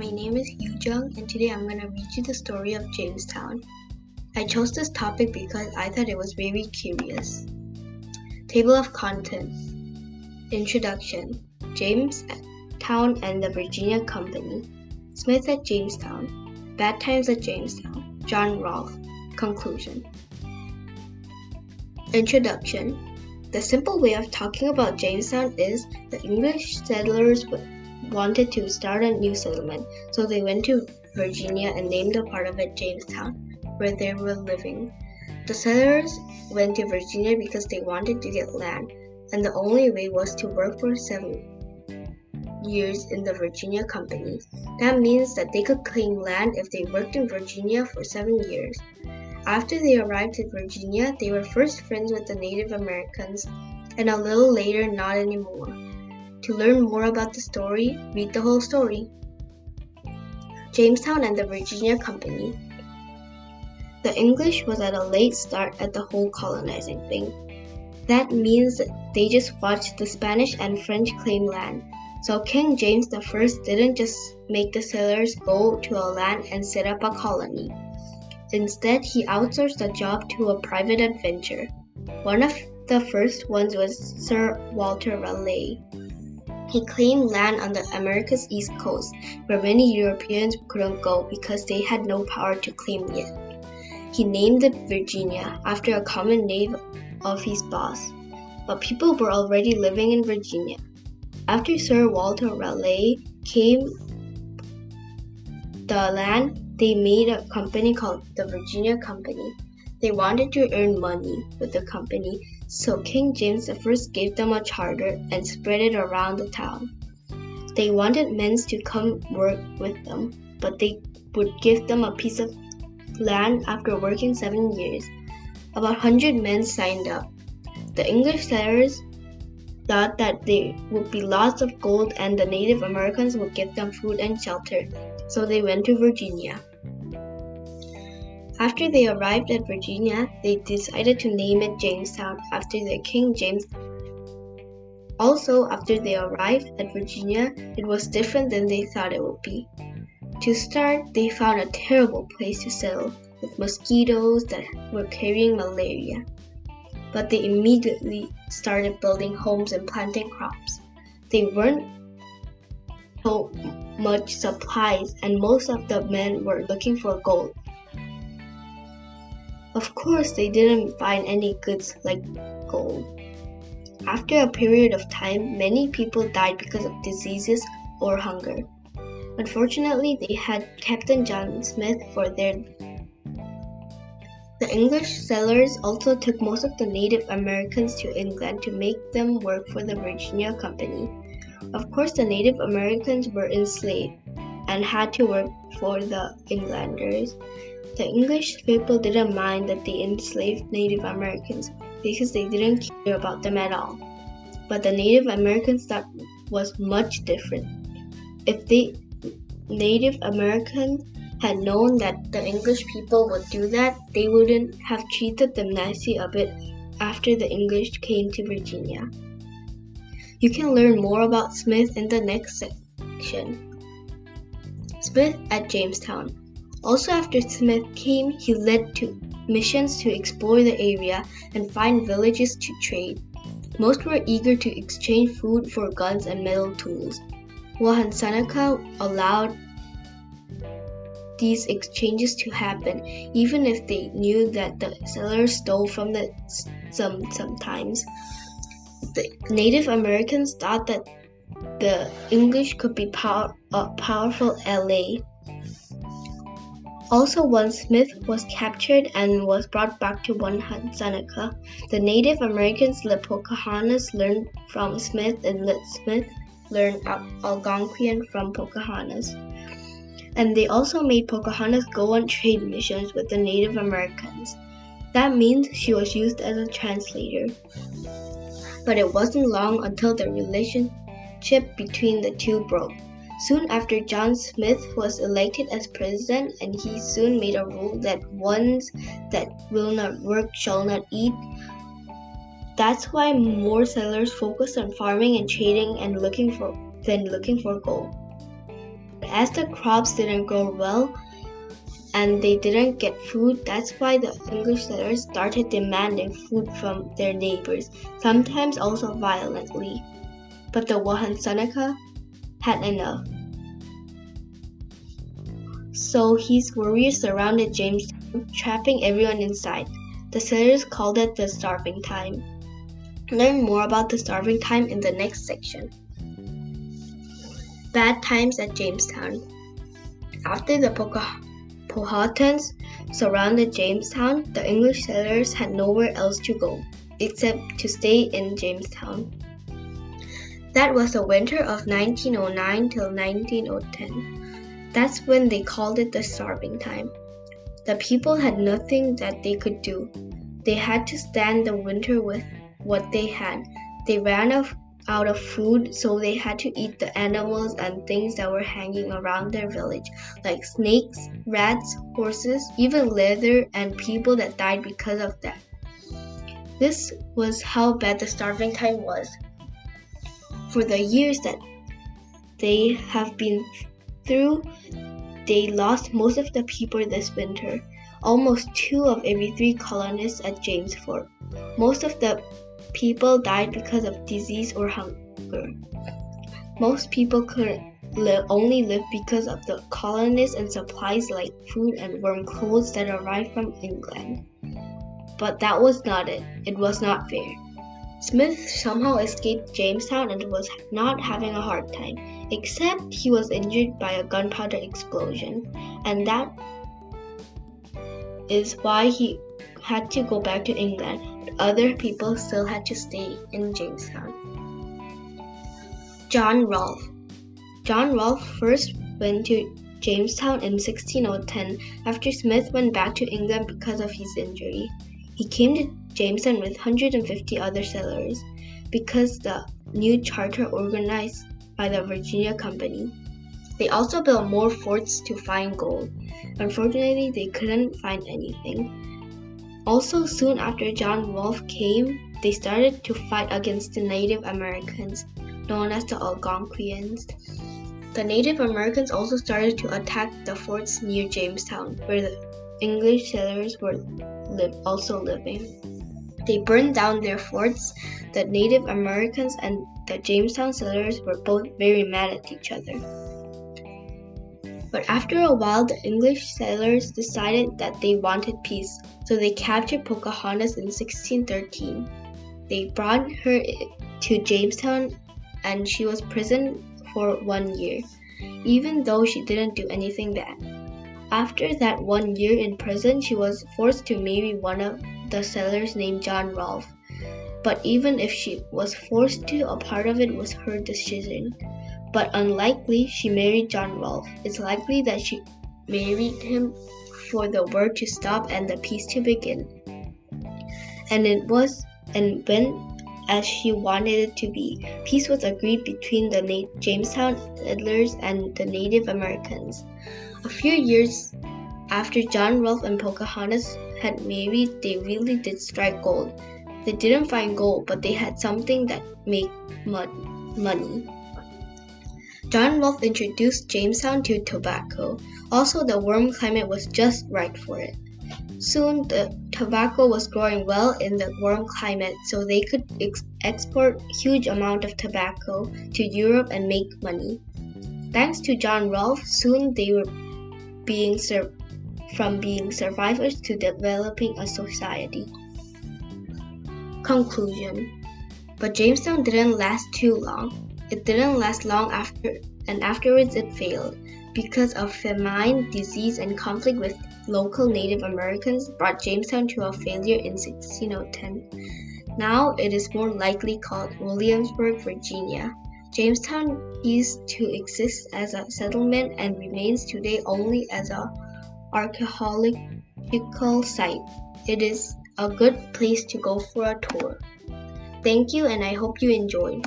My name is Yujeong, and today I'm going to read you the story of Jamestown. I chose this topic because I thought it was very curious. Table of Contents Introduction Jamestown and the Virginia Company. Smith at Jamestown. Bad Times at Jamestown. John Rolfe. Conclusion. Introduction the simple way of talking about Jamestown is the English settlers wanted to start a new settlement, so they went to Virginia and named a part of it Jamestown, where they were living. The settlers went to Virginia because they wanted to get land, and the only way was to work for seven years in the Virginia Company. That means that they could claim land if they worked in Virginia for seven years. After they arrived in Virginia, they were first friends with the Native Americans, and a little later, not anymore. To learn more about the story, read the whole story. Jamestown and the Virginia Company. The English was at a late start at the whole colonizing thing. That means they just watched the Spanish and French claim land. So King James I didn't just make the settlers go to a land and set up a colony. Instead, he outsourced the job to a private adventurer. One of the first ones was Sir Walter Raleigh. He claimed land on the America's east coast, where many Europeans couldn't go because they had no power to claim it. He named it Virginia after a common name of his boss, but people were already living in Virginia. After Sir Walter Raleigh came the land they made a company called the Virginia Company. They wanted to earn money with the company, so King James I gave them a charter and spread it around the town. They wanted men to come work with them, but they would give them a piece of land after working seven years. About 100 men signed up. The English settlers thought that there would be lots of gold and the Native Americans would give them food and shelter, so they went to Virginia. After they arrived at Virginia, they decided to name it Jamestown after their King James. Also, after they arrived at Virginia, it was different than they thought it would be. To start, they found a terrible place to settle, with mosquitoes that were carrying malaria. But they immediately started building homes and planting crops. They weren't so much supplies, and most of the men were looking for gold. Of course, they didn't find any goods like gold. After a period of time, many people died because of diseases or hunger. Unfortunately, they had Captain John Smith for their. The English settlers also took most of the Native Americans to England to make them work for the Virginia Company. Of course, the Native Americans were enslaved and had to work for the Englanders. The English people didn't mind that they enslaved Native Americans because they didn't care about them at all. But the Native Americans thought was much different. If the Native Americans had known that the English people would do that, they wouldn't have treated them nicely a bit after the English came to Virginia. You can learn more about Smith in the next section. Smith at Jamestown. Also, after Smith came, he led to missions to explore the area and find villages to trade. Most were eager to exchange food for guns and metal tools. Wahunsenaca allowed these exchanges to happen, even if they knew that the settlers stole from the some sometimes. The Native Americans thought that the English could be power, a powerful ally also, once Smith was captured and was brought back to One Seneca, the Native Americans let Pocahontas learn from Smith and let Smith learn Algonquian from Pocahontas. And they also made Pocahontas go on trade missions with the Native Americans. That means she was used as a translator. But it wasn't long until the relationship between the two broke. Soon after, John Smith was elected as president, and he soon made a rule that ones that will not work shall not eat. That's why more settlers focused on farming and trading and looking for than looking for gold. as the crops didn't grow well and they didn't get food, that's why the English settlers started demanding food from their neighbors, sometimes also violently. But the Wahunsenaca had enough. So his warriors surrounded Jamestown, trapping everyone inside. The settlers called it the starving time. Learn more about the starving time in the next section. Bad times at Jamestown. After the Powhatans surrounded Jamestown, the English settlers had nowhere else to go except to stay in Jamestown. That was the winter of 1909 till 1910. That's when they called it the starving time. The people had nothing that they could do. They had to stand the winter with what they had. They ran out of food, so they had to eat the animals and things that were hanging around their village, like snakes, rats, horses, even leather, and people that died because of that. This was how bad the starving time was. For the years that they have been through, they lost most of the people this winter, almost two of every three colonists at James Fort. Most of the people died because of disease or hunger. Most people could only live because of the colonists and supplies like food and warm clothes that arrived from England. But that was not it. It was not fair. Smith somehow escaped Jamestown and was not having a hard time, except he was injured by a gunpowder explosion, and that is why he had to go back to England, but other people still had to stay in Jamestown. John Rolfe John Rolfe first went to Jamestown in 1610 after Smith went back to England because of his injury. He came to Jamestown with 150 other settlers because the new charter organized by the Virginia Company. They also built more forts to find gold. Unfortunately, they couldn't find anything. Also, soon after John Rolfe came, they started to fight against the Native Americans, known as the Algonquians. The Native Americans also started to attack the forts near Jamestown, where the English settlers were li- also living. They burned down their forts. The Native Americans and the Jamestown settlers were both very mad at each other. But after a while, the English settlers decided that they wanted peace, so they captured Pocahontas in 1613. They brought her to Jamestown and she was imprisoned for one year, even though she didn't do anything bad. After that one year in prison, she was forced to marry one of the settlers named John Rolfe. But even if she was forced to, a part of it was her decision. But unlikely she married John Rolfe. It's likely that she married him for the war to stop and the peace to begin. And it was and when as she wanted it to be. Peace was agreed between the Na- Jamestown settlers and the Native Americans. A few years after John Rolfe and Pocahontas had married, they really did strike gold. They didn't find gold, but they had something that made money. John Rolfe introduced Jamestown to tobacco. Also, the warm climate was just right for it. Soon, the tobacco was growing well in the warm climate, so they could ex- export huge amount of tobacco to Europe and make money. Thanks to John Rolfe, soon they were being sur- from being survivors to developing a society. Conclusion But Jamestown didn't last too long. It didn't last long after, and afterwards it failed because of famine, disease, and conflict with local Native Americans brought Jamestown to a failure in 1610. Now it is more likely called Williamsburg, Virginia. Jamestown used to exist as a settlement and remains today only as an archaeological site. It is a good place to go for a tour. Thank you, and I hope you enjoyed.